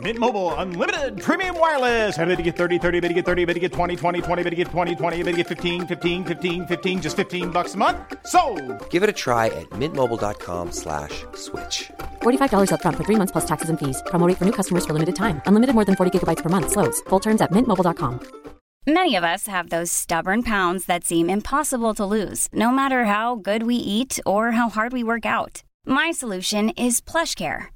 Mint Mobile unlimited premium wireless. Ready to get 30, 30, bit to get 30, bit to get 20, 20, 20, bit to get 20, 20, bit to get 15, 15, 15, 15 just 15 bucks a month. So, Give it a try at mintmobile.com slash switch. $45 upfront for three months plus taxes and fees. Promo rate for new customers for limited time. Unlimited more than 40 gigabytes per month. Slows. Full terms at mintmobile.com. Many of us have those stubborn pounds that seem impossible to lose, no matter how good we eat or how hard we work out. My solution is PlushCare.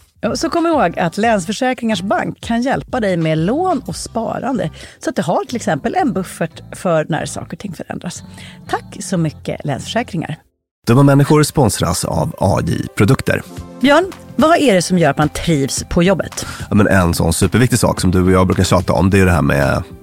Så kom ihåg att Länsförsäkringars Bank kan hjälpa dig med lån och sparande. Så att du har till exempel en buffert för när saker och ting förändras. Tack så mycket Länsförsäkringar. Dumma människor sponsras av AJ Produkter. Björn, vad är det som gör att man trivs på jobbet? Ja, men en sån superviktig sak som du och jag brukar tjata om, det är det här med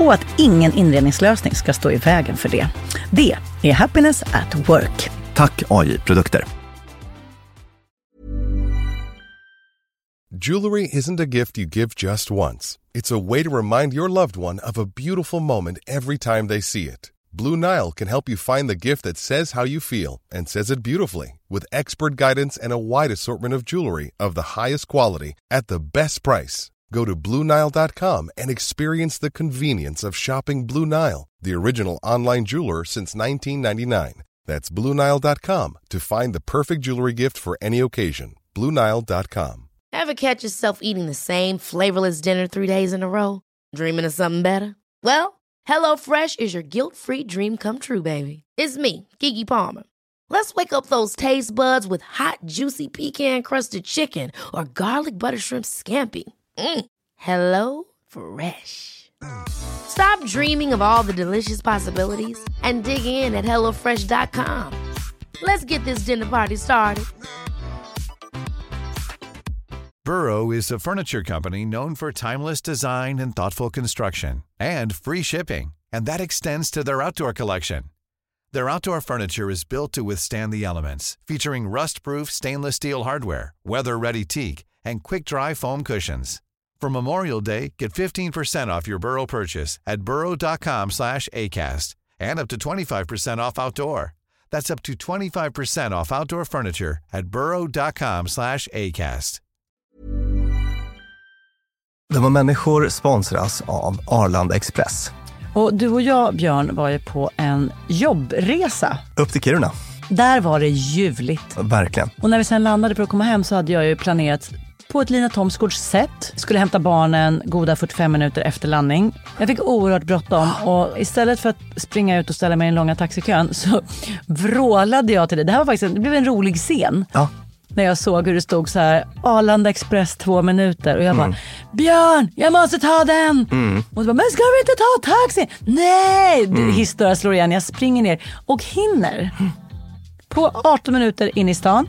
och att ingen inredningslösning ska stå i vägen för det. Det är Happiness at Work. Tack AI Produkter. Jewelry isn't a gift you give just once. It's a way to remind your loved one of a beautiful moment every time they see it. Blue Nile can help you find the gift that says how you feel and says it beautifully with expert guidance and a wide assortment of jewelry of the highest quality at the best price. Go to BlueNile.com and experience the convenience of shopping Blue Nile, the original online jeweler since 1999. That's BlueNile.com to find the perfect jewelry gift for any occasion. BlueNile.com. Ever catch yourself eating the same flavorless dinner three days in a row? Dreaming of something better? Well, HelloFresh is your guilt free dream come true, baby. It's me, Gigi Palmer. Let's wake up those taste buds with hot, juicy pecan crusted chicken or garlic butter shrimp scampi. Mm. Hello Fresh. Stop dreaming of all the delicious possibilities and dig in at HelloFresh.com. Let's get this dinner party started. Burrow is a furniture company known for timeless design and thoughtful construction and free shipping, and that extends to their outdoor collection. Their outdoor furniture is built to withstand the elements, featuring rust-proof stainless steel hardware, weather-ready teak, and quick-dry foam cushions. For Memorial Day, get 15% off your Burrow purchase at burrow.com slash ACAST and up to 25% off outdoor. That's up to 25% off outdoor furniture at burrow.com slash ACAST. De här människor sponsras av Arlanda Express. Och du och jag, Björn, var ju på en jobbresa. Upp till Kiruna. Där var det ljuvligt. Verkligen. Och när vi sen landade för att komma hem så hade jag ju planerat på ett Lina Thomsgårds sätt. Skulle hämta barnen goda 45 minuter efter landning. Jag fick oerhört bråttom och istället för att springa ut och ställa mig i den långa taxikön så vrålade jag till dig. Det här var faktiskt det blev en rolig scen. Ja. När jag såg hur det stod så här, Arlanda Express två minuter och jag bara, Björn, jag måste ta den! Och du bara, men ska vi inte ta taxi? Nej! Mm. Historia slår igen, jag springer ner och hinner på 18 minuter in i stan,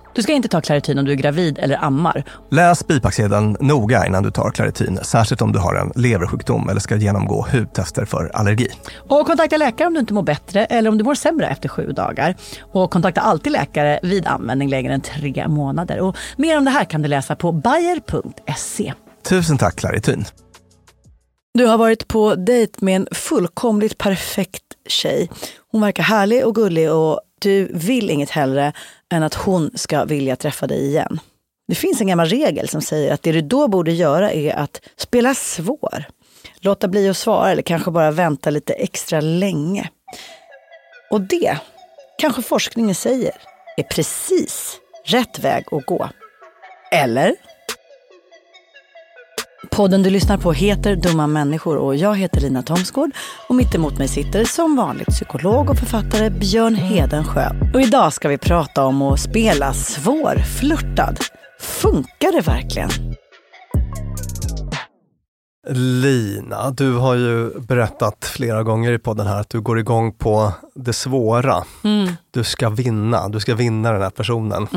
Du ska inte ta Clarityn om du är gravid eller ammar. Läs bipacksedeln noga innan du tar Claritin, särskilt om du har en leversjukdom eller ska genomgå hudtester för allergi. Och kontakta läkare om du inte mår bättre eller om du mår sämre efter sju dagar. Och kontakta alltid läkare vid användning längre än tre månader. Och mer om det här kan du läsa på bayer.se. Tusen tack Claritin. Du har varit på dejt med en fullkomligt perfekt tjej. Hon verkar härlig och gullig och du vill inget hellre än att hon ska vilja träffa dig igen. Det finns en gammal regel som säger att det du då borde göra är att spela svår. Låta bli att svara eller kanske bara vänta lite extra länge. Och det, kanske forskningen säger, är precis rätt väg att gå. Eller? Podden du lyssnar på heter Dumma människor och jag heter Lina Thomsgård och mitt emot mig sitter som vanligt psykolog och författare Björn Hedensjö. Och idag ska vi prata om att spela svårflörtad. Funkar det verkligen? Lina, du har ju berättat flera gånger i podden här att du går igång på det svåra. Du ska vinna, du ska vinna den här personen.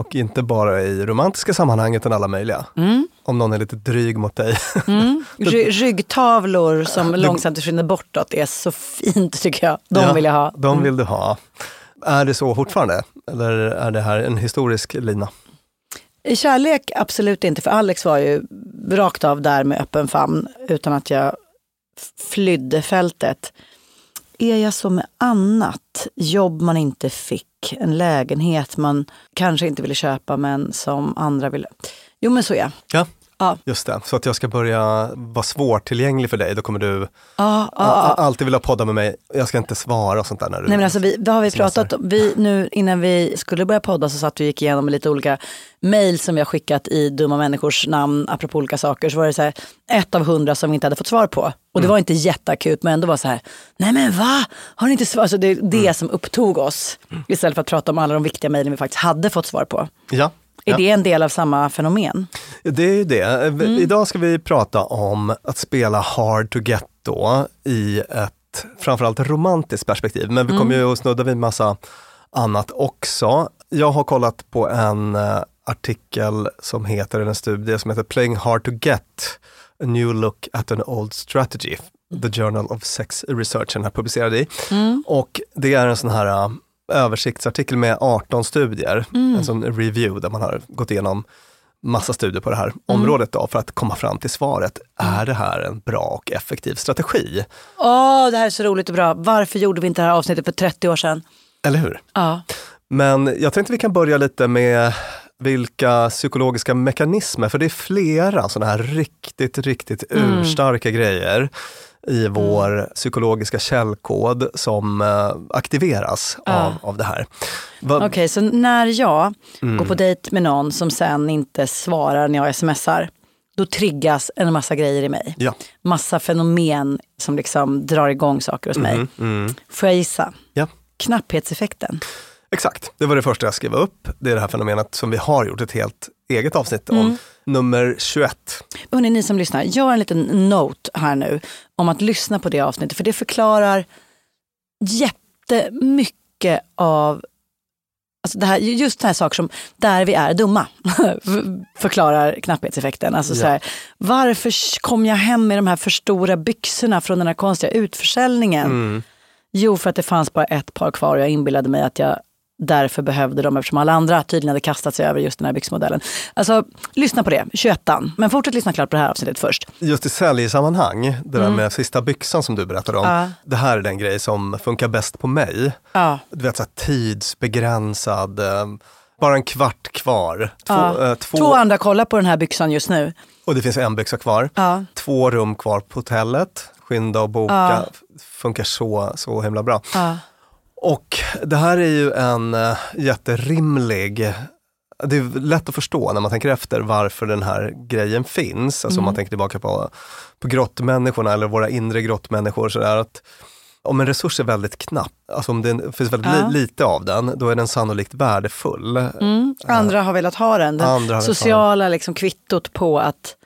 Och inte bara i romantiska sammanhang utan alla möjliga. Mm. Om någon är lite dryg mot dig. Mm. Ry- ryggtavlor som långsamt försvinner bortåt är så fint tycker jag. De Ja, vill jag ha. De vill du ha. Är det så fortfarande? Eller är det här en historisk lina? I kärlek absolut inte, för Alex var ju rakt av där med öppen famn utan att jag flydde fältet. Är jag så med annat? Jobb man inte fick, en lägenhet man kanske inte ville köpa men som andra ville. Jo men så är jag. Ja, Ja. just det. Så att jag ska börja vara svårtillgänglig för dig, då kommer du Ja, ja, alltid vilja podda med mig. Jag ska inte svara och sånt där när du Nej men alltså vi, vad har vi smsar. pratat om? Vi, nu, innan vi skulle börja podda så satt vi och gick igenom lite olika mejl som vi har skickat i dumma människors namn, apropå olika saker. Så var det så här, ett av hundra som vi inte hade fått svar på. Och det var inte jätteakut men ändå var så här, nej men va? Har ni inte svar? Så det är det som upptog oss. Istället för att prata om alla de viktiga mejlen vi faktiskt hade fått svar på. Ja. Är ja. det en del av samma fenomen? Det är ju det. Mm. Idag ska vi prata om att spela hard to get då i ett framförallt romantiskt perspektiv. Men vi kommer Mm. ju att snudda vid massa annat också. Jag har kollat på en eh, artikel som heter, en studie som heter Playing hard to get, a new look at an old strategy. The Journal of Sex Research, den här publicerad i. Mm. Och det är en sån här uh, översiktsartikel med 18 studier, Mm. en sån review där man har gått igenom massa studier på det här Mm. området då, för att komma fram till svaret. Är det här en bra och effektiv strategi? Åh, det här är så roligt och bra. Varför gjorde vi inte det här avsnittet för 30 år sedan? Eller hur? Ja. Men jag tänkte vi kan börja lite med vilka psykologiska mekanismer, för det är flera sådana här riktigt, riktigt Mm. urstarka grejer i vår psykologiska källkod som eh, aktiveras av, av det här. Va- Okej, så när jag Mm. går på dejt med någon som sen inte svarar när jag smsar, då triggas en massa grejer i mig. Ja. Massa fenomen som liksom drar igång saker hos mig. Mm. Får jag gissa? Ja. Knapphetseffekten. Exakt, det var det första jag skrev upp. Det är det här fenomenet som vi har gjort ett helt eget avsnitt om. Mm. Nummer 21. Hörrni, ni som lyssnar, gör en liten note här nu om att lyssna på det avsnittet. För det förklarar jättemycket av Alltså det här, just den här saker som där vi är dumma förklarar knapphetseffekten. Alltså så här, varför kom jag hem med de här för stora byxorna från den här konstiga utförsäljningen? Mm. Jo, för att det fanns bara ett par kvar och jag inbillade mig att jag därför behövde dem eftersom alla andra tydligen hade kastat sig över just den här byxmodellen. Alltså, lyssna på det, 21 Men fortsätt lyssna klart på det här avsnittet först. Just i säljsammanhang, det där med sista byxan som du berättade om. Mm. Ja. Det här är den grej som funkar bäst på mig. Ja. Du vet, så här, tidsbegränsad, eh, bara en kvart kvar. Två, eh, två, Två andra kollar på den här byxan just nu. och det finns en byxa kvar. Två rum kvar på hotellet. Skynda och boka. Funkar så, så himla bra. Och det här är ju en uh, jätterimlig det är lätt att förstå när man tänker efter varför den här grejen finns. Alltså om man tänker tillbaka på, på grottmänniskorna eller våra inre grottmänniskor. Så där, att om en resurs är väldigt knapp, alltså om det finns väldigt Ja. li, lite av den, då är den sannolikt värdefull. Mm. Andra har velat ha den. Det velat ha sociala liksom, kvittot på att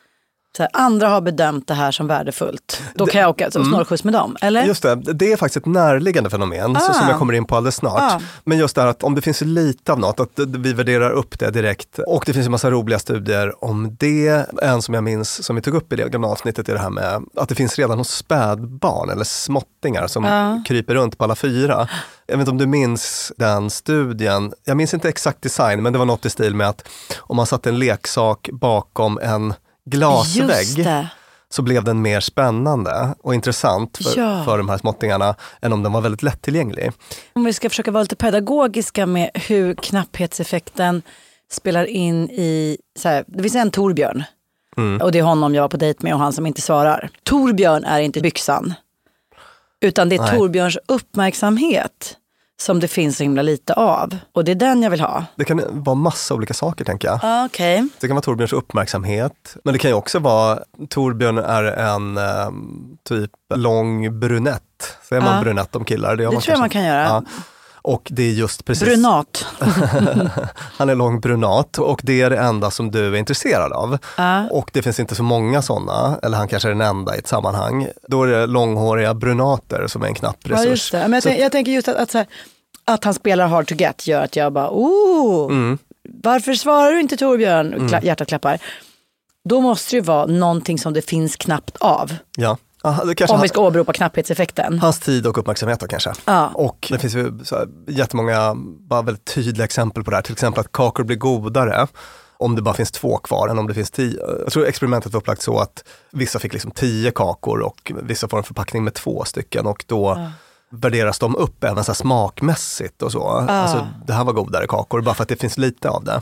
här, andra har bedömt det här som värdefullt. Då kan jag åka alltså, snålskjuts med dem, eller? Just det, det är faktiskt ett närliggande fenomen så, Ah. som jag kommer in på alldeles snart. Ah. Men just det här att om det finns lite av något, att vi värderar upp det direkt. Och det finns en massa roliga studier om det. En som jag minns, som vi tog upp i det gamla avsnittet, är det här med att det finns redan hos spädbarn eller småttingar som Ja. kryper runt på alla fyra. Jag vet inte om du minns den studien. Jag minns inte exakt design, men det var något i stil med att om man satte en leksak bakom en glasvägg så blev den mer spännande och intressant för, Ja. för de här småttingarna än om den var väldigt lättillgänglig. Om vi ska försöka vara lite pedagogiska med hur knapphetseffekten spelar in i, så här, det finns en Torbjörn. Mm. Och det är honom jag var på dejt med och han som inte svarar. Torbjörn är inte byxan. Utan det är Nej. Torbjörns uppmärksamhet som det finns så himla lite av. Och det är den jag vill ha. Det kan vara massa olika saker tänker jag. Ah, Okej. Det kan vara Torbjörns uppmärksamhet, men det kan ju också vara Torbjörn är en eh, typ lång brunett. Säger man Ja. brunett om killar? Det har tror jag man kan göra. Ja. Och det är just precis, Brunat. han är lång brunat och det är det enda som du är intresserad av. Ja. Och det finns inte så många sådana, eller han kanske är den enda i ett sammanhang. Då är det långhåriga brunater som är en knapp resurs. Ja, just det. Men jag, tänk, jag tänker just att, att, här, att han spelar hard to get gör att jag bara, oh, Mm. varför svarar du inte Torbjörn? Mm. Hjärtat klappar. Då måste det ju vara någonting som det finns knappt av. Ja. Aha, Om vi ska åberopa knapphetseffekten. Hans tid och uppmärksamhet då kanske. Ja. Och det finns ju så här jättemånga bara väldigt tydliga exempel på det här. Till exempel att kakor blir godare om det bara finns två kvar än om det finns tio. Jag tror experimentet var upplagt så att vissa fick liksom tio kakor och vissa får en förpackning med två stycken och då värderas de upp även så smakmässigt och så. Alltså, det här var godare kakor bara för att det finns lite av det.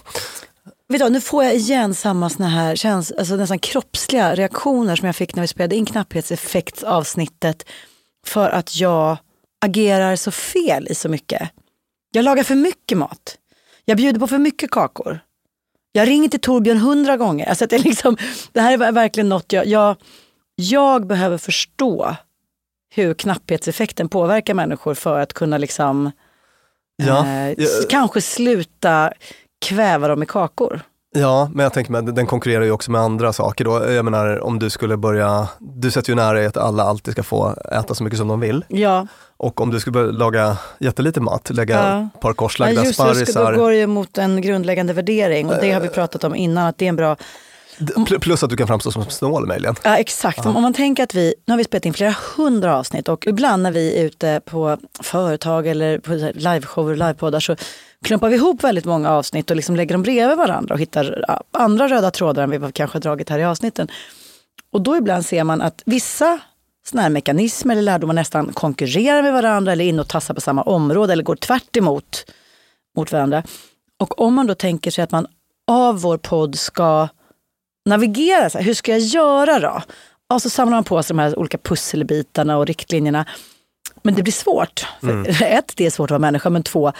Vet du, nu får jag igen samma såna här känns, alltså nästan kroppsliga reaktioner som jag fick när vi spelade in knapphetseffektsavsnittet. För att jag agerar så fel i så mycket. Jag lagar för mycket mat. Jag bjuder på för mycket kakor. Jag ringer till Torbjörn hundra gånger. Alltså att det, är liksom, det här är verkligen något jag, jag, jag behöver förstå hur knapphetseffekten påverkar människor för att kunna liksom, Ja, eh, kanske sluta kväva dem i kakor. Ja, men jag tänker mig att den konkurrerar ju också med andra saker då. Jag menar om du skulle börja, du sätter ju nära i att alla alltid ska få äta så mycket som de vill. Ja, Och om du skulle börja laga jättelite mat, lägga Ja. ett par korslagda ja just det, då ska- då sparrisar. går det ju mot en grundläggande värdering och det har vi pratat om innan att det är en bra Plus att du kan framstå som snål möjligen. Ja exakt, om man tänker att vi, nu har vi spelat in flera hundra avsnitt och ibland när vi är ute på företag eller på liveshower och livepoddar så klumpar vi ihop väldigt många avsnitt och liksom lägger dem bredvid varandra och hittar andra röda trådar än vi kanske har dragit här i avsnitten. Och då ibland ser man att vissa såna här mekanismer eller lärdomar nästan konkurrerar med varandra eller är inne och tassar på samma område eller går tvärt emot mot varandra. Och om man då tänker sig att man av vår podd ska navigera, så här, hur ska jag göra då? Och så samlar man på sig de här olika pusselbitarna och riktlinjerna. Men det blir svårt. För Ett, det är svårt att vara människa, men två,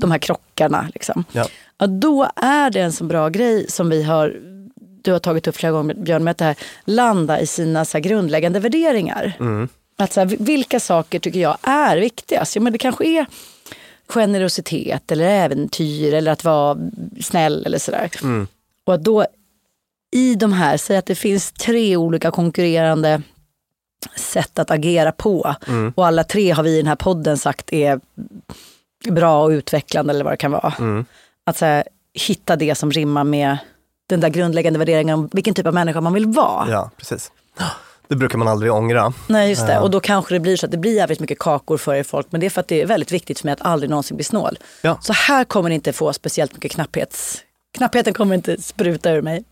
de här krockarna. Liksom. Ja. Ja, då är det en så bra grej som vi har, du har tagit upp flera gånger Björn, med att det här landa i sina så här, grundläggande värderingar. Att, så här, vilka saker tycker jag är viktigast? Ja, men det kanske är generositet eller äventyr eller att vara snäll eller sådär. Och att då i de här, säg att det finns tre olika konkurrerande sätt att agera på. Och alla tre har vi i den här podden sagt är bra och utvecklande eller vad det kan vara. Att så här, hitta det som rimmar med den där grundläggande värderingen om vilken typ av människa man vill vara. Ja, precis. Det brukar man aldrig ångra. Nej just det, och då kanske det blir så att det blir jävligt mycket kakor för er folk. Men det är för att det är väldigt viktigt för mig att aldrig någonsin bli snål. Ja. Så här kommer ni inte få speciellt mycket knapphets... Knappheten kommer inte spruta ur mig.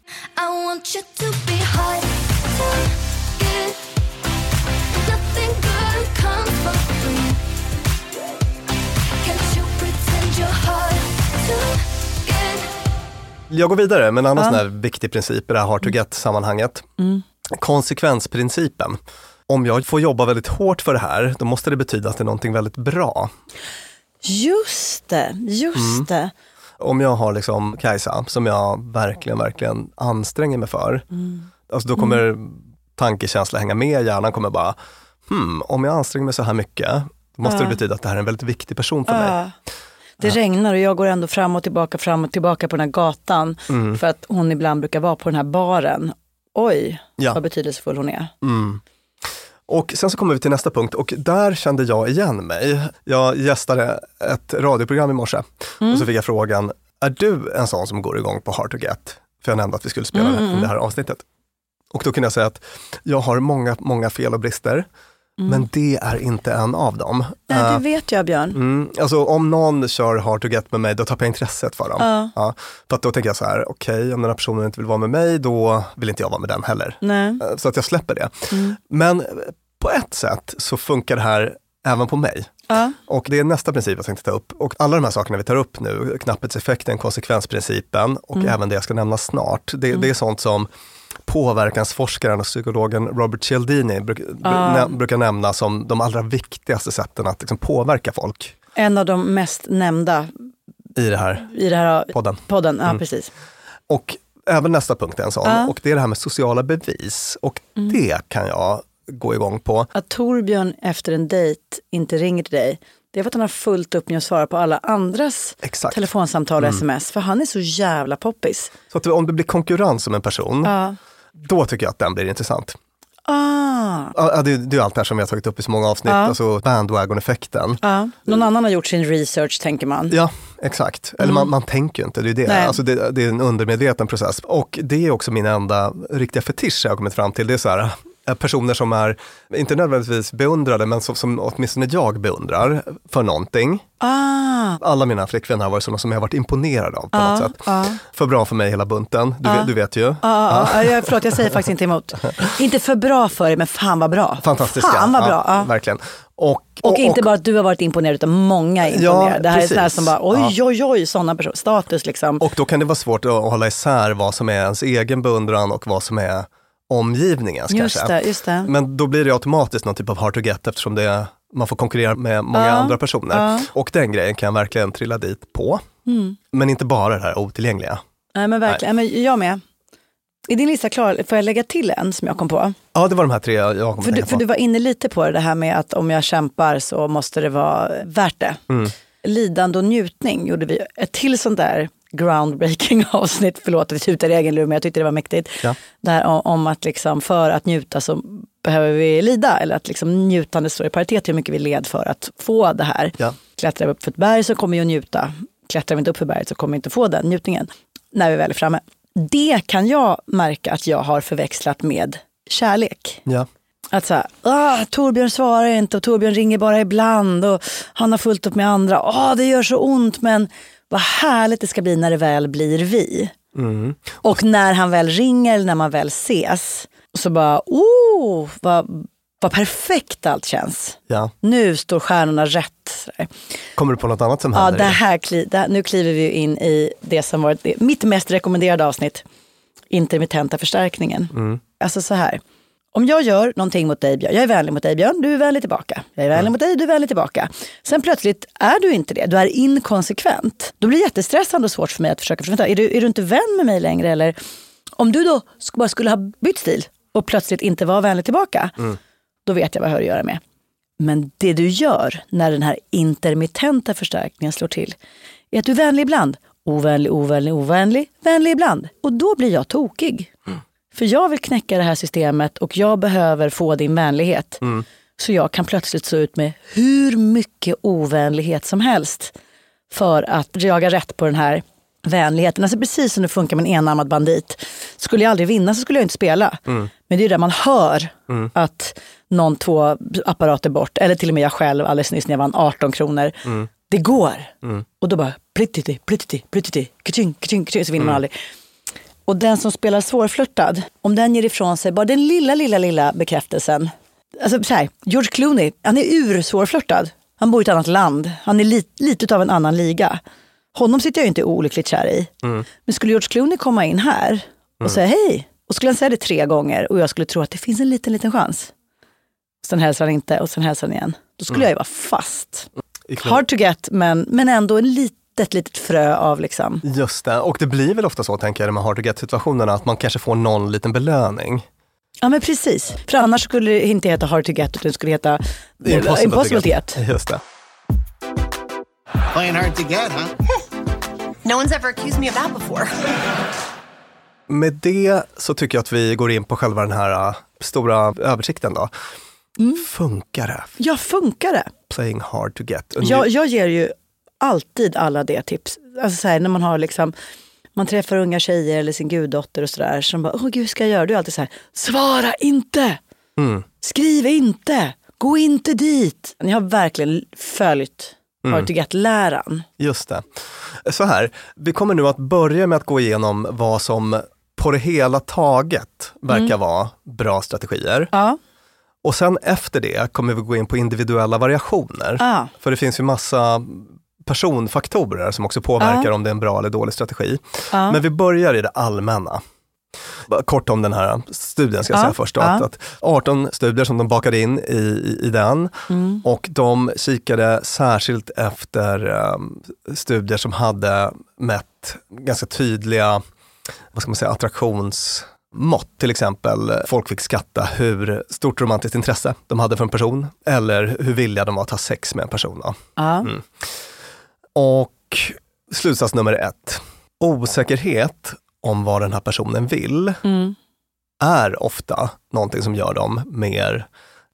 Jag går vidare med en annan sån här viktig princip i det här hard to get-sammanhanget. Konsekvensprincipen. Om jag får jobba väldigt hårt för det här, då måste det betyda att det är någonting väldigt bra. Just det, just det. Om jag har liksom Kajsa, som jag verkligen, verkligen anstränger mig för, alltså då kommer tankekänsla hänga med, hjärnan kommer bara, hmm, om jag anstränger mig så här mycket, då måste det betyda att det här är en väldigt viktig person för mig. Ja. Det regnar och jag går ändå fram och tillbaka, fram och tillbaka på den här gatan. För att hon ibland brukar vara på den här baren. Oj, Ja. vad betydelsefull hon är. Och sen så kommer vi till nästa punkt och där kände jag igen mig. Jag gästade ett radioprogram i morse och så fick jag frågan, är du en sån som går igång på Hard to Get? För jag nämnde att vi skulle spela in det här avsnittet. Och då kunde jag säga att jag har många, många fel och brister, men det är inte en av dem. Nej, det Eh, vet jag Björn. Mm, alltså om någon kör hard to get med mig, då tappar jag intresset för dem. Ja. för att då tänker jag så här, okej, om den här personen inte vill vara med mig, då vill inte jag vara med den heller. Nej. Eh, Så att jag släpper det. Men på ett sätt så funkar det här även på mig. Ja. Och det är nästa princip jag tänkte ta upp. Och alla de här sakerna vi tar upp nu, knapphetseffekten, konsekvensprincipen och även det jag ska nämna snart, det, det är sånt som påverkansforskaren och psykologen Robert Cialdini bruk, nä, brukar nämna som de allra viktigaste sätten att liksom påverka folk En av de mest nämnda i det här i den här podden. podden. Ja, precis. Och även nästa punkt är en sån, Ja. och det är det här med sociala bevis. Och det kan jag gå igång på. Att Torbjörn efter en dejt inte ringer till dig, det är för att han har fullt upp med att svara på alla andras Exakt. telefonsamtal och sms. För han är så jävla poppis. Så att om det blir konkurrens om en person, Ja. Då tycker jag att den blir intressant. Ah. Ja, det, det är allt det här som vi har tagit upp i så många avsnitt, Ja. alltså bandwagon-effekten. Ja. Någon annan har gjort sin research tänker man. Ja, exakt. Eller man, man tänker ju inte, det är det. Mm. Nej. Alltså det. Det är en undermedveten process. Och det är också min enda riktiga fetisch jag har kommit fram till. Det är så här, personer som är, inte nödvändigtvis beundrade, men som, som åtminstone jag beundrar för någonting. Ah. Alla mina flickvänner har varit sådana som jag har varit imponerad av på Ja, något sätt. ja. För bra för mig hela bunten, du, vet, du vet ju. Ja, ja, ja, jag- förlåt, jag säger faktiskt inte emot. Inte för bra för dig, men fan vad bra. Fantastiska. Fan vad bra. Ja, Ja. Verkligen. Och, Och, inte bara att du har varit imponerad, utan många är imponerade. Ja, det här är sådana precis. som bara, oj, Ja. oj, oj, sådana personer. Status liksom. Och då kan det vara svårt att hålla isär vad som är ens egen beundran och vad som är omgivningens Just kanske. det, just det. Men då blir det automatiskt någon typ av hard to get eftersom det, man får konkurrera med många Ja, andra personer. ja. Mm. Och den grejen kan jag verkligen trilla dit på. Men inte bara det här otillgängliga. Nej, men verkligen. Nej. Men jag med. Är din lista klar? Får jag lägga till en som jag kom på? Ja, det var de här tre jag kom För du, tänka för på. du var inne lite på det här med att om jag kämpar så måste det vara värt det. Mm. Lidande och njutning gjorde vi ett till sånt där groundbreaking avsnitt, förlåt att vi tutar i egen lur men jag tyckte det var mäktigt. Ja. Där om, att liksom för att njuta så behöver vi lida eller att liksom njutande står i paritet till hur mycket vi led för att få det här. Ja. Klättrar vi upp för ett berg så kommer vi att njuta. Klättrar vi inte upp för berget så kommer vi inte få den njutningen när vi väl är framme. Det kan jag märka att jag har förväxlat med kärlek. Ja. Att så här, ah, Torbjörn svarar inte och Torbjörn ringer bara ibland och han har fullt upp med andra. Ah, det gör så ont men vad härligt det ska bli när det väl blir vi. Mm. Och när han väl ringer eller när man väl ses så bara, oh, vad, vad perfekt allt känns. ja. Nu står stjärnorna rätt. Kommer du på något annat som Ja, händer? det här, kli- det här, nu kliver vi in i det som varit mitt mest rekommenderade avsnitt. Intermittenta förstärkningen. Mm. Alltså så här. Om jag gör någonting mot dig Björn, jag är vänlig mot dig Björn, du är vänlig tillbaka. Jag är vänlig mot dig, du är vänlig tillbaka. Sen plötsligt är du inte det, du är inkonsekvent. Då blir det jättestressande och svårt för mig att försöka förstå. Är du, är du inte vän med mig längre? Eller om du då bara skulle ha bytt stil och plötsligt inte var vänlig tillbaka, då vet jag vad jag har att göra med. Men det du gör när den här intermittenta förstärkningen slår till är att du är vänlig ibland, ovänlig, ovänlig, ovänlig, vänlig ibland. Och då blir jag tokig. För jag vill knäcka det här systemet och jag behöver få din vänlighet. Så jag kan plötsligt stå ut med hur mycket ovänlighet som helst för att jaga rätt på den här vänligheten. Alltså precis som det funkar med en enarmad bandit. Skulle jag aldrig vinna så skulle jag inte spela. Men det är ju där man hör att någon två apparater bort, eller till och med jag själv alldeles nyss när jag vann 18 kronor. Det går. Och då bara plittiti, plittiti, plittiti, kaching, kaching, kaching, så vinner man aldrig. Och den som spelar svårflörtad, om den ger ifrån sig bara den lilla, lilla, lilla bekräftelsen. Alltså så här, George Clooney, han är ursvårflörtad. Han bor i ett annat land. Han är li, lite av en annan liga. Honom sitter jag ju inte olyckligt kär i. Men skulle George Clooney komma in här och säga hej, och skulle han säga det tre gånger och jag skulle tro att det finns en liten, liten chans. Sen hälsar han inte och sen hälsar han igen. Då skulle jag ju vara fast. Hard to get, men, men ändå en litet, litet frö av liksom. Just det, och det blir väl ofta så tänker jag i de här hard to get situationerna att man kanske får någon liten belöning. Ja men precis. För annars skulle det inte heta hard to get utan det skulle heta eh, impossible to get. Just det. Playing hard to get, huh? No one's ever accused me of that before. Med det så tycker jag att vi går in på själva den här äh, stora översikten då. Mm. Funkar det? Ja, funkar det? Playing hard to get. Jag, jag ger ju alltid alla det tips. Alltså så här, när man har liksom, man träffar unga tjejer eller sin guddotter och sådär. Som bara, åh gud, hur ska jag göra? Du är alltid så här, svara inte! Mm. Skriv inte! Gå inte dit! Ni har verkligen följt Mm. hard to get-läran. Just det. Så här, vi kommer nu att börja med att gå igenom vad som på det hela taget verkar Mm. vara bra strategier. Ja. Och sen efter det kommer vi gå in på individuella variationer. Ja. För det finns ju massa personfaktorer som också påverkar Ja. om det är en bra eller dålig strategi. Ja. Men vi börjar i det allmänna. Kort om den här studien ska jag Ja, säga först. Då, att, att 18 studier som de bakade in i, i, i den Mm. och de kikade särskilt efter um, studier som hade mätt ganska tydliga vad ska man säga, attraktionsmått. Till exempel folk fick skatta hur stort romantiskt intresse de hade för en person eller hur villiga de var att ha sex med en person. Ja. Mm. Och slutsats nummer ett. Osäkerhet om vad den här personen vill Mm. är ofta någonting som gör dem mer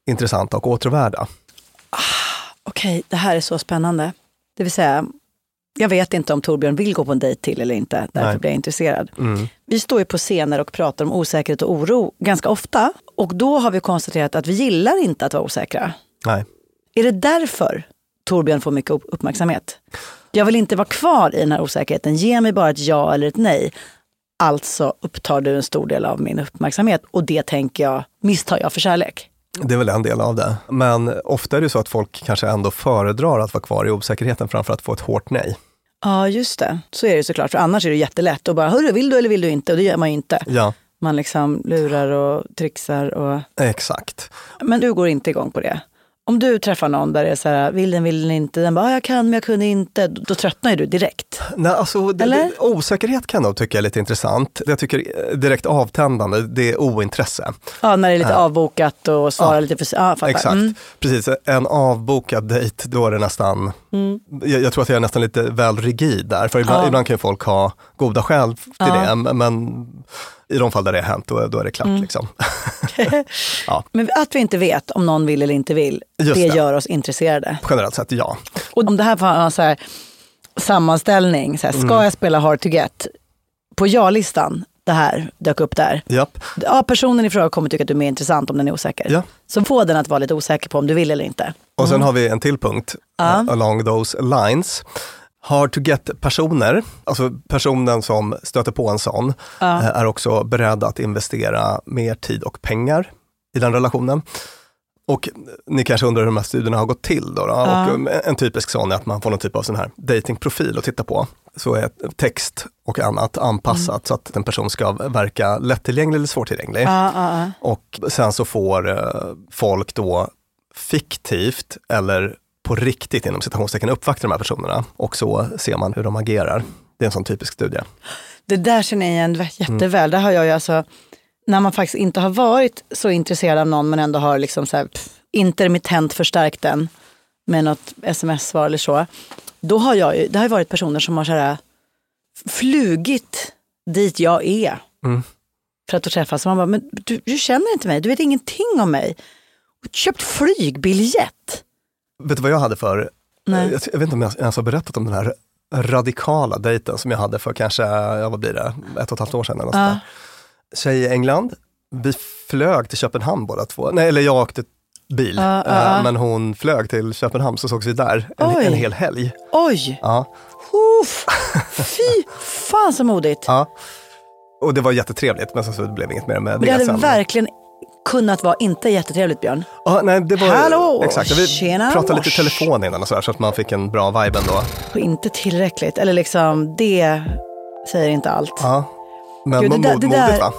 intressanta och åtråvärda. Okej, det här är så spännande. Det vill säga, jag vet inte om Torbjörn vill gå på en dejt till eller inte. Därför Nej. blir jag intresserad. Mm. Vi står ju på scener och pratar om osäkerhet och oro ganska ofta. Och då har vi konstaterat att vi gillar inte att vara osäkra. Nej. Är det därför Torbjörn får mycket upp- uppmärksamhet? Jag vill inte vara kvar i den här osäkerheten. Ge mig bara ett ja eller ett nej. Alltså upptar du en stor del av min uppmärksamhet och det tänker jag, misstar jag för kärlek. Det är väl en del av det. Men ofta är det så att folk kanske ändå föredrar att vara kvar i osäkerheten framför att få ett hårt nej. Ja, just det. Så är det såklart. För annars är det jättelätt att bara, hörru, vill du eller vill du inte? Och det gör man ju inte. Ja, Man liksom lurar och trixar. Och... exakt. Men du går inte igång på det. Om du träffar någon där det är så här, vill den, vill den inte, den bara, "Ja, jag kan men jag kunde inte. Då tröttnar ju du direkt. Nej, alltså, det, Eller? det, osäkerhet kan jag nog tycka är lite intressant. Jag tycker är direkt avtändande, det är ointresse. Ja, när det är lite Ja. avbokat och svarar Ja. lite för... Ja, fattar. Exakt, Mm. precis. En avbokad dejt, då är det nästan, jag, jag tror att jag är nästan lite väl rigid där. För ibland, Ja. ibland kan ju folk ha goda skäl till Ja. det, men i de fall där det har hänt, då, då är det klart. Mm. Liksom. Men att vi inte vet om någon vill eller inte vill, Just det gör oss intresserade. Generellt sett, ja. Och om det här var en så här sammanställning, så här, ska Mm. jag spela Hard to Get? På ja-listan, det här dök upp där. Japp. Ja, personen i fråga kommer tycka att du är mer intressant om den är osäker. Ja. Så få den att vara lite osäker på om du vill eller inte. Och sen har vi en till punkt, Ja. eh, along those lines. Hard to get-personer, alltså personen som stöter på en sån, Ja. eh, är också beredd att investera mer tid och pengar i den relationen. Och ni kanske undrar hur de här studierna har gått till. Då, då? Ja. Och eh, en typisk sån är att man får någon typ av sån här datingprofil att titta på. Så är text och annat anpassat så att en person ska verka lättillgänglig eller svårtillgänglig. Ja. Och sen så får eh, folk då fiktivt eller på riktigt inom citationstecken uppvakta de här personerna och så ser man hur de agerar. Det är en sån typisk studie. Det där känner jag igen jätteväl. Mm. Där har jag ju alltså, när man faktiskt inte har varit så intresserad av någon men ändå har liksom så här, pff, intermittent förstärkt den med något sms-svar eller så. Då har jag ju, det har varit personer som har så här, flugit dit jag är Mm. för att träffas. Man bara, men du, du känner inte mig, du vet ingenting om mig. Köpt flygbiljett. Vet du vad jag hade för, Nej. jag, jag vet inte om jag ens har berättat om den här radikala dejten som jag hade för kanske, ja, vad blir det, ett och ett halvt år sedan. Eller något Ja. Tjej i England, vi flög till Köpenhamn båda två. Nej, eller jag åkte bil, eh, ja. men hon flög till Köpenhamn så sågs vi där en, en hel helg. Oj, Ja. Uff. fy fan så modigt. Ja. Och det var jättetrevligt, men sen så blev det inget mer med Men det hade sen. verkligen kunnat vara inte jättetrevligt Björn. Ja, nej, det var, Hallå, Exakt, vi tjena, pratade lite mors. telefon innan och så, här, så att man fick en bra vibe ändå. Och inte tillräckligt. Eller liksom, det säger inte allt. Ja. Men Gud, det mod, där- det modigt där- va?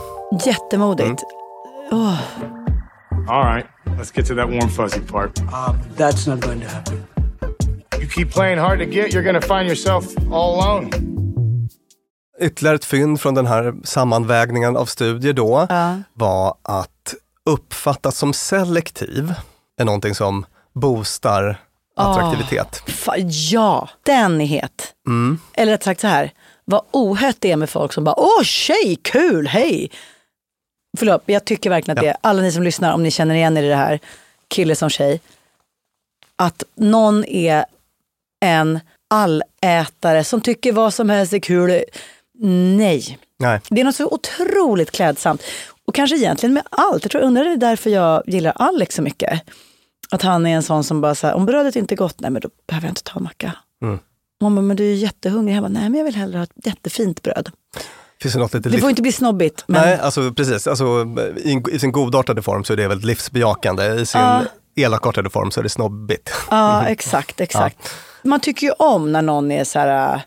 Jättemodigt. Mm. Åh. All right, let's get to that warm fuzzy part. Uh, that's not going to happen. You keep playing hard to get, you're gonna find yourself all alone. Ytterligare ett fynd från den här sammanvägningen av studier då Ja. var att uppfattas som selektiv är någonting som boostar attraktivitet. Fa- ja, den är het. Mm. Eller rätt sagt så här, vad ohett det är med folk som bara, åh tjej, kul, hej. Förlåt, jag tycker verkligen att Ja. det är, alla ni som lyssnar, om ni känner igen er i det här, kille som tjej, att någon är en allätare som tycker vad som helst är kul. Nej, Nej. det är något så otroligt klädsamt. Och kanske egentligen med allt. Jag tror undrar det är därför jag gillar Alex så mycket. Att han är en sån som bara säger om brödet inte är gott, nej men då behöver jag inte ta en macka. Mm. Bara, men du är jättehungrig. Jag bara, nej men jag vill hellre ha ett jättefint bröd. Finns det något lite Det får inte bli snobbigt. Men Nej, alltså precis. Alltså, i, I sin godartade form så är det väldigt livsbejakande. I sin Ja. elakartade form så är det snobbigt. Ja, exakt, exakt. Man tycker ju om när någon är så här, äh,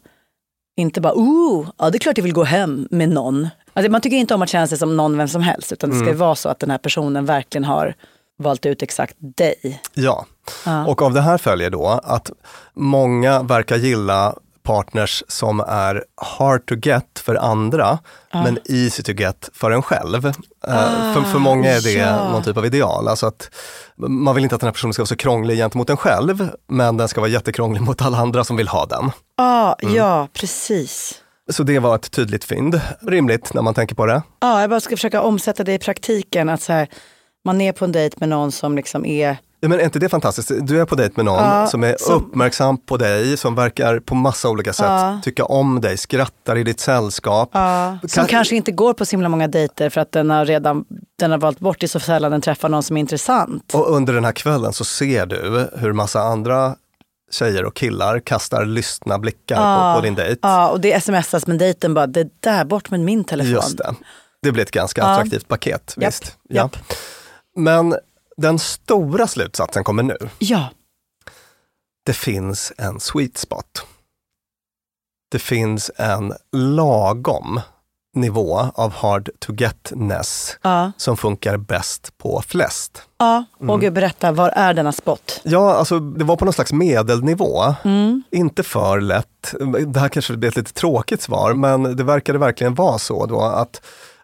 inte bara, oh, ja det är klart jag vill gå hem med någon. Alltså, man tycker inte om att känna sig som någon vem som helst, utan det ska ju Mm. vara så att den här personen verkligen har valt ut exakt dig. Ja, Ja. och av det här följer då att många verkar gilla partners som är hard to get för andra, Ja. men easy to get för en själv. Ah, för, för många är det ja. någon typ av ideal. Alltså att man vill inte att den här personen ska vara så krånglig gentemot en själv, men den ska vara jättekrånglig mot alla andra som vill ha den. Ah, Mm. Ja, precis. Så det var ett tydligt fynd. Rimligt när man tänker på det. Ja, jag bara ska försöka omsätta det i praktiken. Att så här, man är på en dejt med någon som liksom är Ja, men är inte det fantastiskt? Du är på dejt med någon Ja, som är som- uppmärksam på dig, som verkar på massa olika sätt Ja. tycka om dig, skrattar i ditt sällskap. Ja, som Kan- kanske inte går på så himla många dejter för att den har redan den har valt bort det så sällan den träffar någon som är intressant. Och under den här kvällen så ser du hur massa andra tjejer och killar kastar lystna blickar Ja, på, på din dejt. Ja, och det smsas med dejten bara, det där bort med min telefon. Just det. Det blir ett ganska Ja. attraktivt paket. Japp, Visst. Ja. Men den stora slutsatsen kommer nu. Ja, Det finns en sweet spot. Det finns en lagom nivå av hard to get-ness ja, som funkar bäst på flest. ja. Mm. Och gud, berätta, var är denna spot? Ja, alltså det var på någon slags medelnivå. Mm. Inte för lätt. Det här kanske blir ett lite tråkigt svar, men det verkade verkligen vara så då att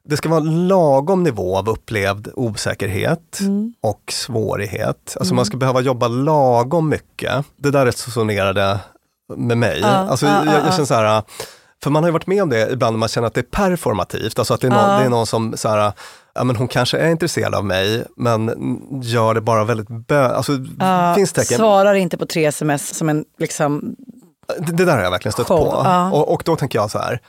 det ska vara lagom nivå av upplevd osäkerhet Mm. och svårighet. Alltså man ska behöva jobba lagom mycket. Det där resonerade med mig. Ja, alltså, ja, jag, ja, jag ja. känner så här, för man har ju varit med om det ibland när man känner att det är performativt. Alltså att det är någon, det är någon som så här, ja, men hon kanske är intresserad av mig, men gör det bara väldigt bö... Alltså, finns tecken. Svarar inte på tre sms som en liksom... Det, det där har jag verkligen stött Show, på. Och, och då tänker jag så här,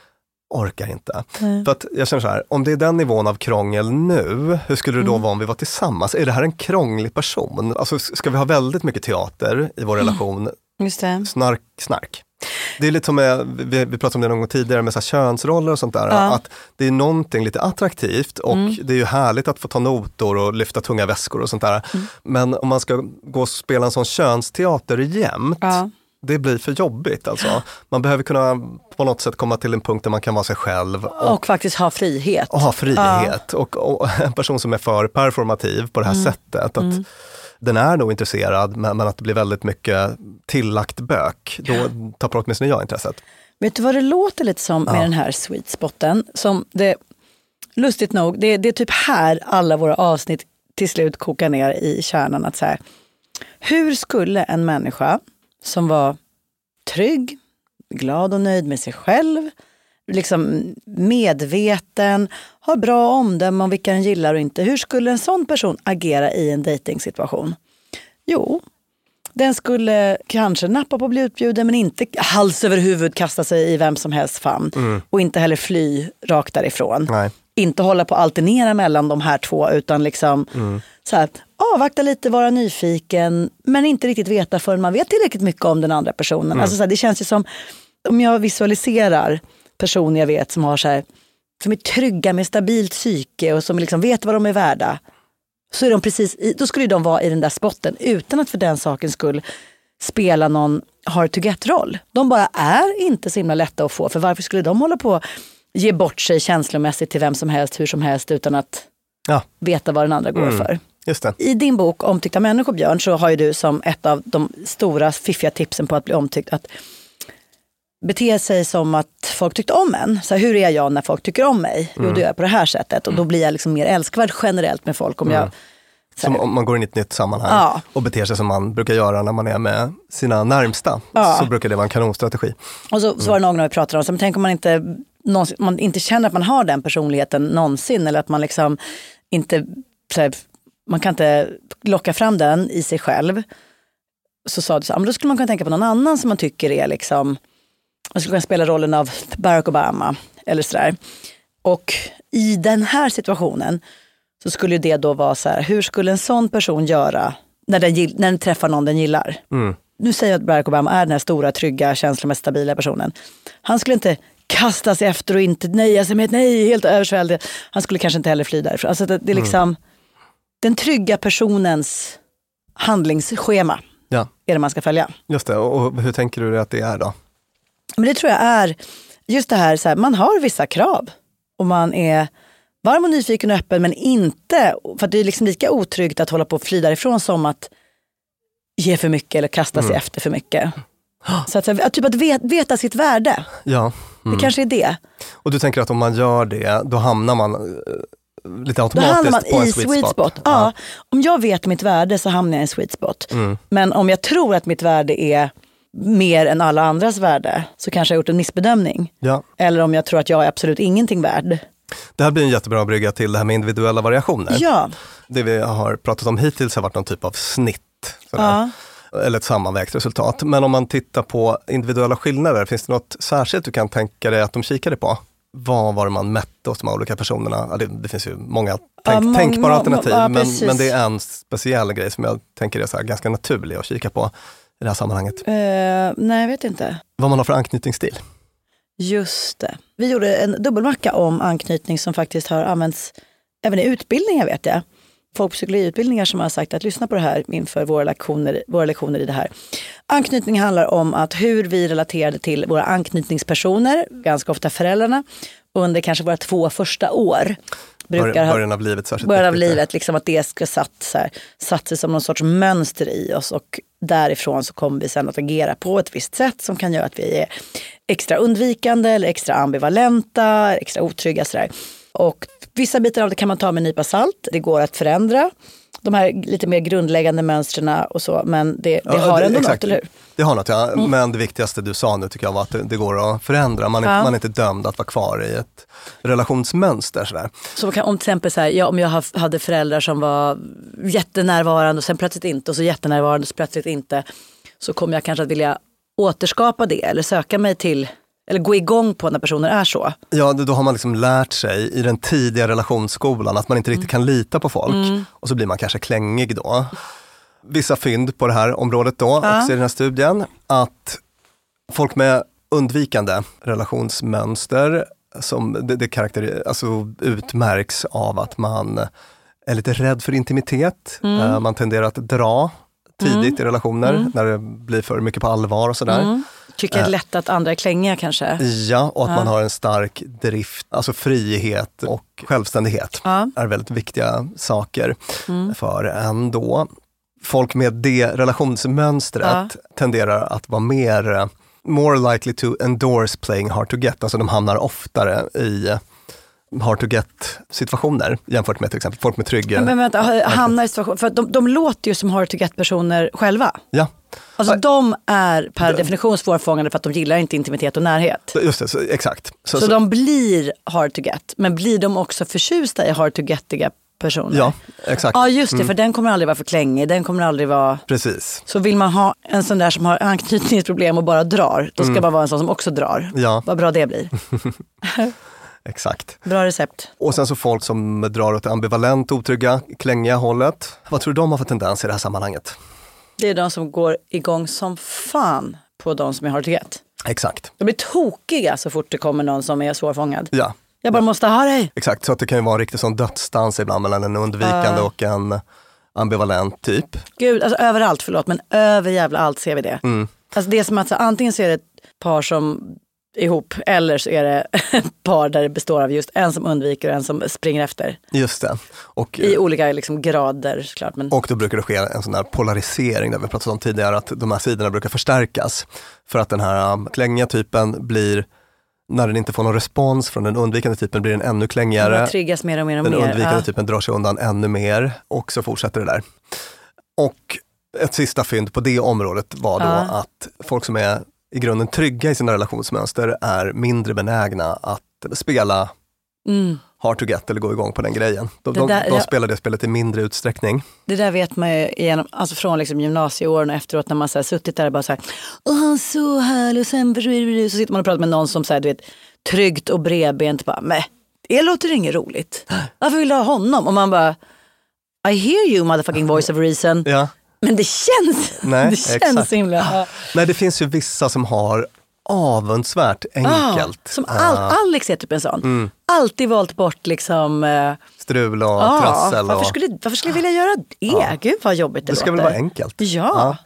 orkar inte. Nej. För att jag känner så här, om det är den nivån av krångel nu, hur skulle det Mm. då vara om vi var tillsammans? Är det här en krånglig person? Alltså ska vi ha väldigt mycket teater i vår relation? Just det. Snark, snark. Det är lite som, vi, vi pratade om det någon gång tidigare med så här könsroller och sånt där. Ja. Att det är någonting lite attraktivt och Mm. det är ju härligt att få ta notor och lyfta tunga väskor och sånt där. Mm. Men om man ska gå och spela en sån könsteater jämt, Ja. Det blir för jobbigt. Alltså. Man behöver kunna på något sätt komma till en punkt där man kan vara sig själv och, Och faktiskt ha frihet. och ha frihet. Och, och en person som är för performativ på det här Mm. sättet, att den är nog intresserad men, men att det blir väldigt mycket tillagt bök, då tappar åtminstone jag intresset. Vet du vad det låter lite som med Ja. den här sweet spoten? Som det, lustigt nog, det, det är typ här alla våra avsnitt till slut kokar ner i kärnan. Att så här, hur skulle en människa som var trygg, glad och nöjd med sig själv, liksom medveten, har bra omdöme om vilka den gillar och inte. Hur skulle en sån person agera i en dejtingsituation? Jo, den skulle kanske nappa på att bli utbjuden men inte hals över huvud kasta sig i vem som helst famn. Mm. Och inte heller fly rakt därifrån. Nej. Inte hålla på att alternera mellan de här två utan liksom Mm. så här, avvakta lite, vara nyfiken men inte riktigt veta förrän man vet tillräckligt mycket om den andra personen. Mm. Alltså så här, det känns ju som, om jag visualiserar personer jag vet som har så här, som är trygga med stabilt psyke och som liksom vet vad de är värda. Så är de precis i, då skulle de vara i den där spotten utan att för den sakens skull spela någon hard to get-roll. De bara är inte så himla lätta att få. För varför skulle de hålla på ge bort sig känslomässigt till vem som helst, hur som helst utan att Ja. veta vad den andra går Mm. för. I din bok Omtyckta människor Björn så har ju du som ett av de stora fiffiga tipsen på att bli omtyckt att bete sig som att folk tyckte om en. Så här, hur är jag när folk tycker om mig? Jo, Mm. då gör jag på det här sättet och då blir jag liksom mer älskvärd generellt med folk om jag Som om man går in i ett nytt sammanhang Ja. och beter sig som man brukar göra när man är med sina närmsta. Ja. Så brukar det vara en kanonstrategi. Och så, så var det någon vi pratade om, så men tänk om man inte, någonsin, man inte känner att man har den personligheten någonsin eller att man liksom inte, så här, man kan inte locka fram den i sig själv. Så sa du så, men då skulle man kunna tänka på någon annan som man tycker är liksom, man skulle kunna spela rollen av Barack Obama eller sådär. Och i den här situationen så skulle det då vara så här, hur skulle en sån person göra när den, när den träffar någon den gillar? Mm. nu säger jag att Barack Obama är den här stora, trygga, känslomässigt stabila personen. Han skulle inte kasta sig efter och inte nöja sig med ett nej, helt översvälld. Han skulle kanske inte heller fly därifrån. Alltså det, det är liksom den trygga personens handlingsschema Ja, är det man ska följa. just det. Och hur tänker du att det är då? Men det tror jag är just det här, så här man har vissa krav och man är varm och nyfiken och öppen men inte, för att det är liksom lika otryggt att hålla på och fly därifrån som att ge för mycket eller kasta sig Mm. efter för mycket. Så att, så här, att typ att vet, veta sitt värde, Ja. Mm. det kanske är det. Och du tänker att om man gör det, då hamnar man lite Då automatiskt hamnar man på en i sweet spot. Ja. Om jag vet mitt värde så hamnar jag i en sweet spot. Mm. Men om jag tror att mitt värde är mer än alla andras värde så kanske jag har gjort en missbedömning. Ja. Eller om jag tror att jag är absolut ingenting värd. Det här blir en jättebra brygga till det här med individuella variationer. Ja. Det vi har pratat om hittills har varit någon typ av snitt. Sådär. Eller ett sammanvägt resultat. Men om man tittar på individuella skillnader, finns det något särskilt du kan tänka dig att de kikade på? Vad var det man mätte hos de här olika personerna? Ja, det, det finns ju många tänk, många- tänkbara må- alternativ, ja, men, men det är en speciell grej som jag tänker är så ganska naturlig att kika på i det här sammanhanget. Eh, nej, jag vet inte. Vad man har för anknytningsstil. Just det. Vi gjorde en dubbelmacka om anknytning som faktiskt har använts även i utbildningar vet jag. Folk på psykologiutbildningar som har sagt att lyssna på det här inför våra lektioner, våra lektioner i det här. Anknytning handlar om att hur vi relaterade till våra anknytningspersoner, ganska ofta föräldrarna, under kanske våra två första år. Brukar Början av livet särskilt början av livet, liksom att det ska satt, så här, satt sig som någon sorts mönster i oss och därifrån så kommer vi sen att agera på ett visst sätt som kan göra att vi är extra undvikande eller extra ambivalenta, extra otrygga sådär. Och vissa bitar av det kan man ta med en nypa salt, det går att förändra de här lite mer grundläggande mönstren och så, men det, det Ja, har ändå exakt. något, eller hur? Det har något, ja. Mm. Men det viktigaste du sa nu tycker jag var att det, det går att förändra. Man är, Ja. man är inte dömd att vara kvar i ett relationsmönster. Sådär. Så kan, om till exempel så här, ja, om jag hade föräldrar som var jättenärvarande och sen plötsligt inte och så jättenärvarande och så plötsligt inte. Så kommer jag kanske att vilja återskapa det eller söka mig till, eller gå igång på när personer är så. Ja, då har man liksom lärt sig i den tidiga relationsskolan att man inte riktigt kan lita på folk. Mm. Och så blir man kanske klängig då. Vissa fynd på det här området då, Ja. också i den här studien, att folk med undvikande relationsmönster som det, det karaktär, alltså utmärks av att man är lite rädd för intimitet. Mm. Eh, Man tenderar att dra tidigt Mm. i relationer Mm. när det blir för mycket på allvar och sådär. Mm. Tycker det är Eh, lätt att andra är klängiga kanske. Ja, och att Ja. man har en stark drift, alltså frihet och självständighet Ja. är väldigt viktiga saker Mm. för en då. Folk med det relationsmönstret tenderar att vara mer, eh, more likely to endorse playing hard to get, alltså de hamnar oftare i hard to get situationer jämfört med till exempel folk med trygga... Men vänta, ha- hamna i situation, för de, de låter ju som hard to get personer själva. Ja, Alltså de är per definition svårfångade för att de gillar inte intimitet och närhet. just det, så, exakt. Så, de blir hard to get, men blir de också förtjusta i hard to getiga personer? Ja, exakt. Ja just det, Mm. för den kommer aldrig vara för klängig, den kommer aldrig vara... Precis. Så vill man ha en sån där som har anknytningsproblem och bara drar, då ska Mm. man vara en sån som också drar. Ja. Vad bra det blir. Exakt. Bra recept. Och sen så folk som drar åt det ambivalent, otrygga, klängiga hållet. Vad tror du de har för tendens i det här sammanhanget? Det är de som går igång som fan på de som är hard to get. Exakt. De blir tokiga så fort det kommer någon som är svårfångad. Ja, Jag bara måste ha dig. exakt. Så att det kan ju vara en riktig sån dödsdans ibland mellan en undvikande Ja. och en ambivalent typ. Gud, alltså överallt, förlåt, men över jävla allt ser vi det. Mm. Alltså det är som att så, antingen så är det ett par som ihop eller så är det ett par där det består av just en som undviker och en som springer efter. Just det. Och, I olika liksom, grader såklart. Men... och då brukar det ske en sån här polarisering, där vi pratat om tidigare, att de här sidorna brukar förstärkas. För att den här um, klängiga typen blir, när den inte får någon respons från den undvikande typen, blir den ännu klängigare. Man triggas mer och mer och Den mer. undvikande Ja. typen drar sig undan ännu mer och så fortsätter det där. Och ett sista fynd på det området var då Ja. att folk som är i grunden trygga i sina relationsmönster är mindre benägna att spela Mm. hard to get eller gå igång på den grejen. De, de, där- de ja. spelar det spelet i mindre utsträckning. Det där vet man ju genom, alltså från liksom gymnasieåren och efteråt när man så här suttit där och bara så här, åh han är så härlig och sen så sitter man och pratar med någon som så här, du vet, tryggt och bredbent bara, men det låter inget roligt. Varför vill du ha honom? Och man bara, I hear you motherfucking voice of reason. Ja. Men det känns, Nej, det känns exakt. så himla... Ja. Nej, det finns ju vissa som har avundsvärt enkelt. Ja, som all, eh, Alex är typ en sån. Mm. Alltid valt bort liksom... eh, strul och ja, trassel. varför, Och, skulle, varför skulle jag vilja göra det? Ja. Gud vad jobbigt det, det ska låter. väl vara enkelt? Ja.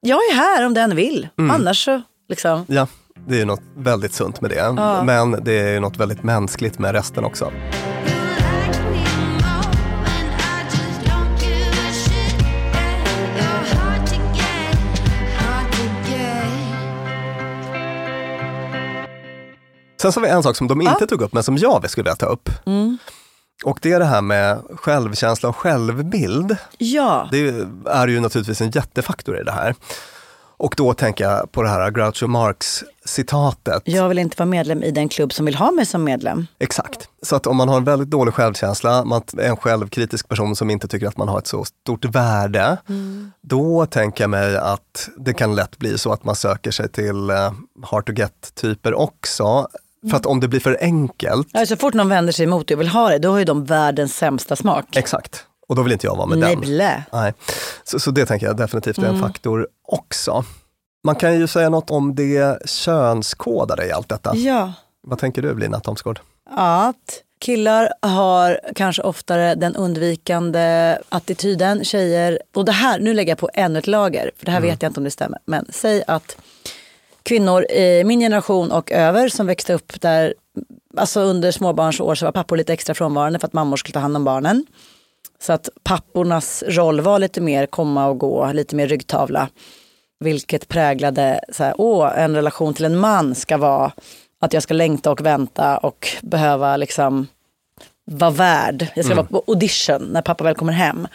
Jag är här om den vill. Mm. Annars så liksom... Ja, det är ju något väldigt sunt med det. Men det är ju något väldigt mänskligt med resten också. Sen så har vi en sak som de inte tog upp, men som jag skulle vilja ta upp. Mm. Och det är det här med självkänsla och självbild. Ja. Det är ju naturligtvis en jättefaktor i det här. Och då tänker jag på det här Groucho Marx citatet. Jag vill inte vara medlem i den klubb som vill ha mig som medlem. Exakt. Så att om man har en väldigt dålig självkänsla, man är en självkritisk person som inte tycker att man har ett så stort värde, då tänker jag mig att det kan lätt bli så att man söker sig till uh, hard to get-typer också. För att om det blir för enkelt, Ja, så fort någon vänder sig emot och vill ha det, då har ju de världens sämsta smak. exakt, och då vill inte jag vara med Nej, den. blä. Nej. Så, så det tänker jag definitivt är en Mm. faktor också. Man kan ju säga något om det könskodade i allt detta. Ja. Vad tänker du Lina Thomsgård? Att killar har kanske oftare den undvikande attityden. Tjejer, och det här, nu lägger jag på ännu ett lager, för det här vet jag inte om det stämmer. Men säg att kvinnor i min generation och över som växte upp där, alltså under småbarnsår så var pappor lite extra frånvarande för att mammor skulle ta hand om barnen. Så att pappornas roll var lite mer komma och gå, lite mer ryggtavla. Vilket präglade, så här, åh, en relation till en man ska vara att jag ska längta och vänta och behöva liksom vara värd. Jag ska Mm. vara på audition när pappa väl kommer hem.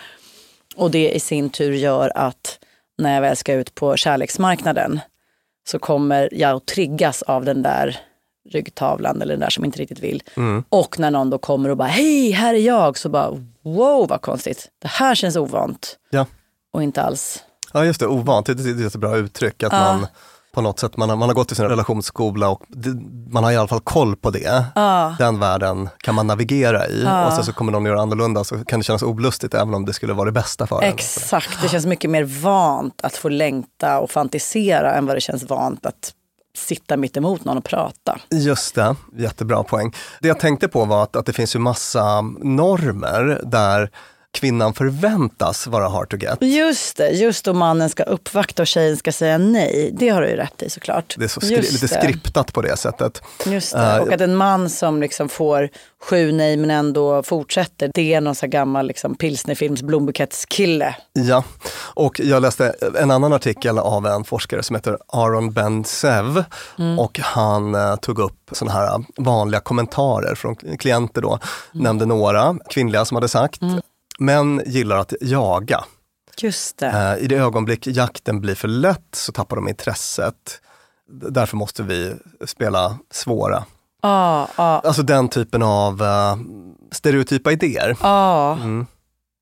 Och det i sin tur gör att när jag väl ska ut på kärleksmarknaden så kommer jag att triggas av den där ryggtavlan eller den där som inte riktigt vill. Mm. Och när någon då kommer och bara hej, här är jag, så bara wow vad konstigt. Det här känns ovant Ja. och inte alls. Ja just det, ovant, det är ett bra uttryck. Att Ja. man på något sätt, man har, man har gått i sin relationsskola och det, man har i alla fall koll på det. Ja. Den världen kan man navigera i Ja. och sen så kommer någon göra annorlunda så kan det kännas olustigt även om det skulle vara det bästa för en. Exakt, det känns mycket mer vant att få längta och fantisera än vad det känns vant att sitta mitt emot någon och prata. Just det, jättebra poäng. Det jag tänkte på var att, att det finns ju massa normer där kvinnan förväntas vara hard to get. Just det, just då mannen ska uppvakta och tjejen ska säga nej. Det har du ju rätt i såklart. Det är så skri- Just lite det. skriptat på det sättet. Just det. Eh, Och att en man som liksom får sju nej men ändå fortsätter, det är någon här gammal liksom pilsnerfilms blombukettskille. Ja, och jag läste en annan artikel av en forskare som heter Aron Ben-Sev Mm. och han eh, tog upp sådana här vanliga kommentarer från klienter då, nämnde några kvinnliga som hade sagt, män gillar att jaga. Just det. Eh, I det ögonblick jakten blir för lätt så tappar de intresset. Därför måste vi spela svåra. Ja, ja, Alltså den typen av eh, stereotypa idéer. ja. Mm.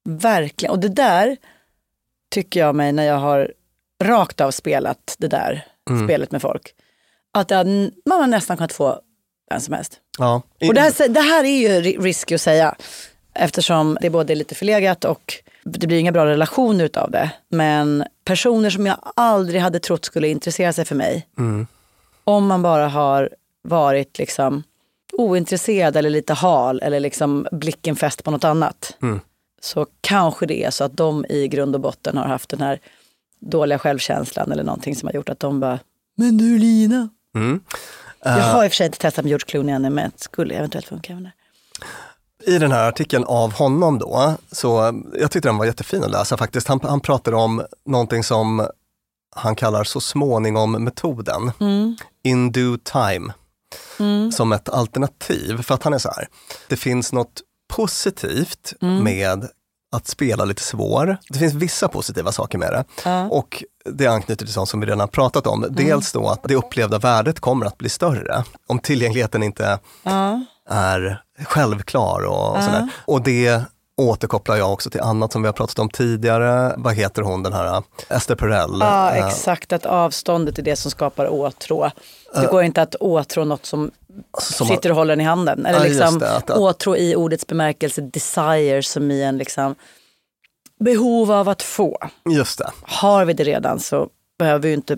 Verkligen. Och det där tycker jag mig när jag har rakt av spelat det där Mm. spelet med folk. Att man har nästan kunnat få vem som helst. Ja. Och det här, det här är ju ri- risky att säga. Eftersom det både är lite förlegat och det blir inga bra relationer utav det. Men personer som jag aldrig hade trott skulle intressera sig för mig. Mm. Om man bara har varit liksom ointresserad eller lite hal eller liksom blicken fäst på något annat. Mm. Så kanske det är så att de i grund och botten har haft den här dåliga självkänslan eller någonting som har gjort att de bara, men du Lina. Mm. Jag Eh, har i och för sig inte testat med George Clooney ännu men det skulle eventuellt funka även där. I den här artikeln av honom då, så jag tyckte den var jättefin att läsa faktiskt. Han, han pratade om någonting som han kallar så småningom-metoden, Mm. in due time, Mm. som ett alternativ. För att han är så här, det finns något positivt Mm. med att spela lite svår. Det finns vissa positiva saker med det. Ja. Och det anknyter till sånt som vi redan har pratat om. Dels då att det upplevda värdet kommer att bli större. Om tillgängligheten inte Ja. är självklar och, och sådär. Och det återkopplar jag också till annat som vi har pratat om tidigare. Vad heter hon den här Esther Perel? Ja, Eh, exakt. Att avståndet är det som skapar åtrå. Det Eh, går inte att åtrå något som, som sitter och håller den i handen. Eller Ja, liksom det, att- att- åtrå i ordets bemärkelse, desire, som i en liksom behov av att få. Just det. Har vi det redan så behöver vi ju inte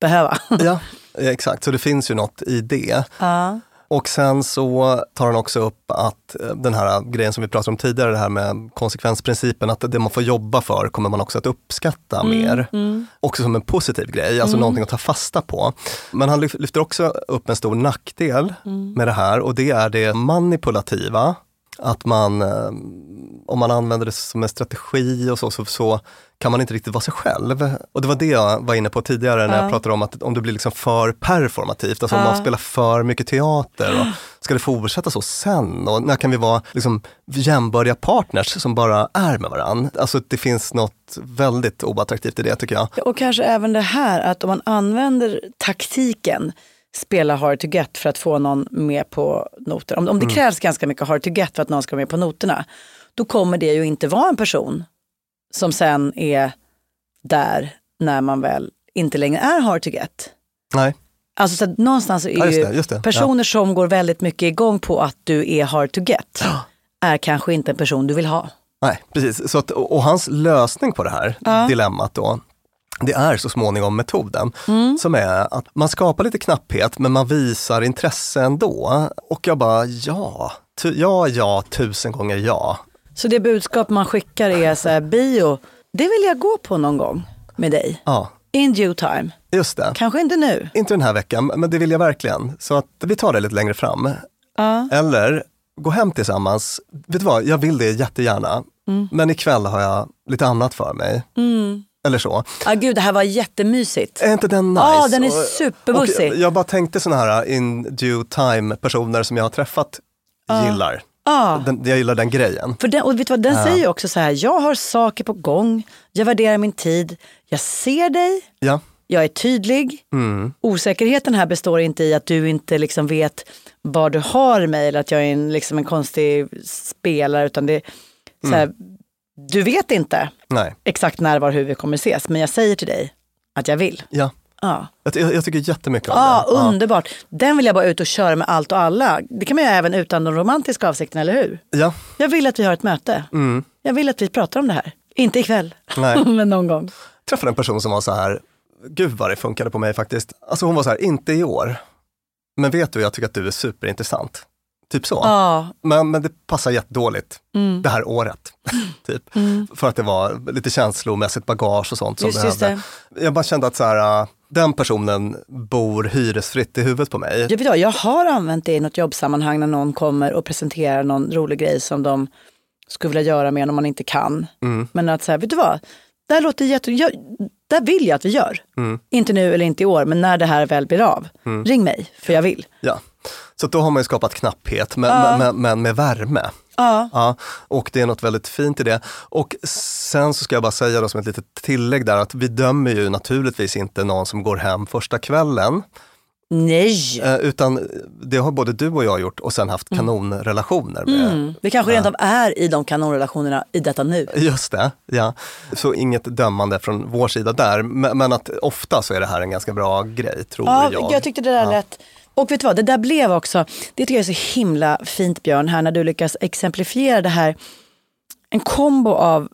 behöva. Ja, exakt. Så det finns ju något i det. Ja. Och sen så tar han också upp att eh, den här grejen som vi pratade om tidigare, det här med konsekvensprincipen, att det man får jobba för kommer man också att uppskatta Mm, mer. mm. Också som en positiv grej, alltså Mm. någonting att ta fasta på. Men han lyf- lyfter också upp en stor nackdel Mm. med det här och det är det manipulativa. Att man, eh, om man använder det som en strategi och så, så, så kan man inte riktigt vara sig själv. Och det var det jag var inne på tidigare när Ja. jag pratade om att om det blir liksom för performativt, alltså om Ja. man spelar för mycket teater och ska det fortsätta så sen? Och när kan vi vara liksom jämbördiga partners som bara är med varandra? Alltså det finns något väldigt oattraktivt i det tycker jag. Och kanske även det här att om man använder taktiken spela hard to get för att få någon med på noter. Om, om det Mm. krävs ganska mycket hard to get för att någon ska vara med på noterna, då kommer det ju inte vara en person som sen är där när man väl inte längre är hard to get. Nej. Alltså så någonstans är Ja, ju det, det. personer som går väldigt mycket igång på att du är hard to get är kanske inte en person du vill ha. Nej, precis. Så att, och och hans lösning på det här Ja. dilemmat då, det är så småningom metoden Mm. som är att man skapar lite knapphet men man visar intresse ändå. Och jag bara, ja, tu, ja, ja, tusen gånger ja. Så det budskap man skickar är så här, bio, det vill jag gå på någon gång med dig. Ja, In due time. just det. Kanske inte nu. Inte den här veckan, men det vill jag verkligen. Så att vi tar det lite längre fram. Ja. Eller gå hem tillsammans. Vet du vad, jag vill det jättegärna. Mm. Men ikväll har jag lite annat för mig. Mm. Eller så. Ah, gud, det här var jättemysigt. Är inte den nice? Ja, den är superbussig. Jag bara tänkte sådana här in due time personer som jag har träffat Ja. gillar. Ja. Den, jag gillar den grejen. För den, och vet du vad, den Ja. säger också så här, jag har saker på gång, jag värderar min tid, jag ser dig, Ja. jag är tydlig. Mm. Osäkerheten här består inte i att du inte liksom vet var du har mig eller att jag är en, liksom en konstig spelare, utan det är så här, Mm. Du vet inte Nej. exakt när, var, hur vi kommer ses, men jag säger till dig att jag vill. Ja. Ja. Jag, jag, jag tycker jättemycket om Ja, det. underbart. Den vill jag bara ut och köra med allt och alla. Det kan man göra även utan de romantiska avsikterna, eller hur? Ja. Jag vill att vi har ett möte. Mm. Jag vill att vi pratar om det här. Inte ikväll, Nej. men någon gång. träffade en person som var så här, gud vad det funkade på mig faktiskt. Alltså hon var så här, inte i år. Men vet du, jag tycker att du är superintressant. Typ så. Ja. Men, men det passar jättedåligt Mm. det här året. typ. Mm. För att det var lite känslomässigt bagage och sånt som Just- just behövde. Jag bara kände att så här, äh, den personen bor hyresfritt i huvudet på mig. Jag, vet jag har använt det i något jobbsammanhang när någon kommer och presenterar någon rolig grej som de skulle vilja göra med om man inte kan. Mm. Men att säga, vet du vad? Det här låter jätte... Jag, där vill jag att vi gör. Mm. Inte nu eller inte i år, men när det här väl blir av. Mm. Ring mig, för jag vill. Ja. Så då har man ju skapat knapphet, men, Ja. men, men med värme. Ja. Ja, och det är något väldigt fint i det. Och sen så ska jag bara säga då som ett litet tillägg där att vi dömer ju naturligtvis inte någon som går hem första kvällen. Nej! Eh, utan det har både du och jag gjort och sen haft kanonrelationer med. Mm. Vi kanske rent av är i de kanonrelationerna i detta nu. Just det, ja. Så inget dömande från vår sida där. Men, men att ofta så är det här en ganska bra grej, tror Ja, jag. jag tyckte det där Ja. lät... Och vet du vad, det där blev också, det tycker jag är så himla fint Björn, här när du lyckas exemplifiera det här. En kombo av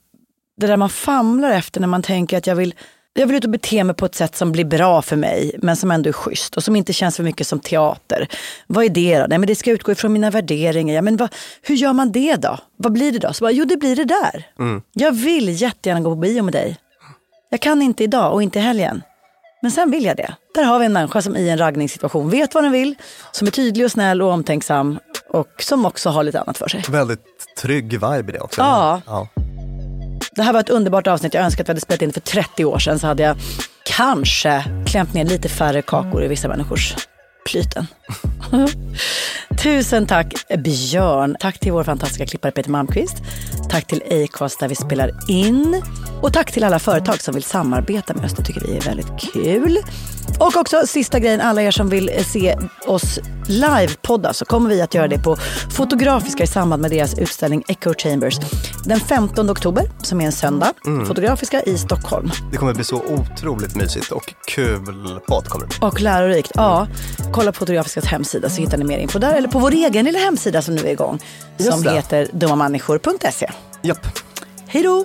det där man famlar efter när man tänker att jag vill, jag vill ut och bete mig på ett sätt som blir bra för mig, men som ändå är schysst och som inte känns för mycket som teater. Vad är det då? Nej men det ska utgå ifrån mina värderingar. Ja, men vad, hur gör man det då? Vad blir det då? Så bara, jo det blir det där. Mm. Jag vill jättegärna gå på bio med dig. Jag kan inte idag och inte i helgen. Men sen vill jag det. Där har vi en människa som i en raggningssituation vet vad den vill, som är tydlig och snäll och omtänksam och som också har lite annat för sig. Väldigt trygg vibe i det också. Ja. ja. Det här var ett underbart avsnitt. Jag önskar att vi hade spelat in för 30 år sedan så hade jag kanske klämt ner lite färre kakor i vissa människors plyten. Tusen tack Björn. Tack till vår fantastiska klippare Peter Malmqvist. Tack till Acast där vi spelar in. Och tack till alla företag som vill samarbeta med oss. Det tycker vi är väldigt kul. Och också sista grejen, alla er som vill se oss livepodda så kommer vi att göra det på Fotografiska i samband med deras utställning Echo Chambers den 15 oktober som är en söndag. Mm. Fotografiska i Stockholm. Det kommer bli så otroligt mysigt och kul podd kommer det bli. Och lärorikt. Ja, kolla på Fotografiskas hemsida så hittar ni mer info där. Eller på vår egen lilla hemsida som nu är igång. Just som det. heter dummamänniskor.se. Japp. Hej då!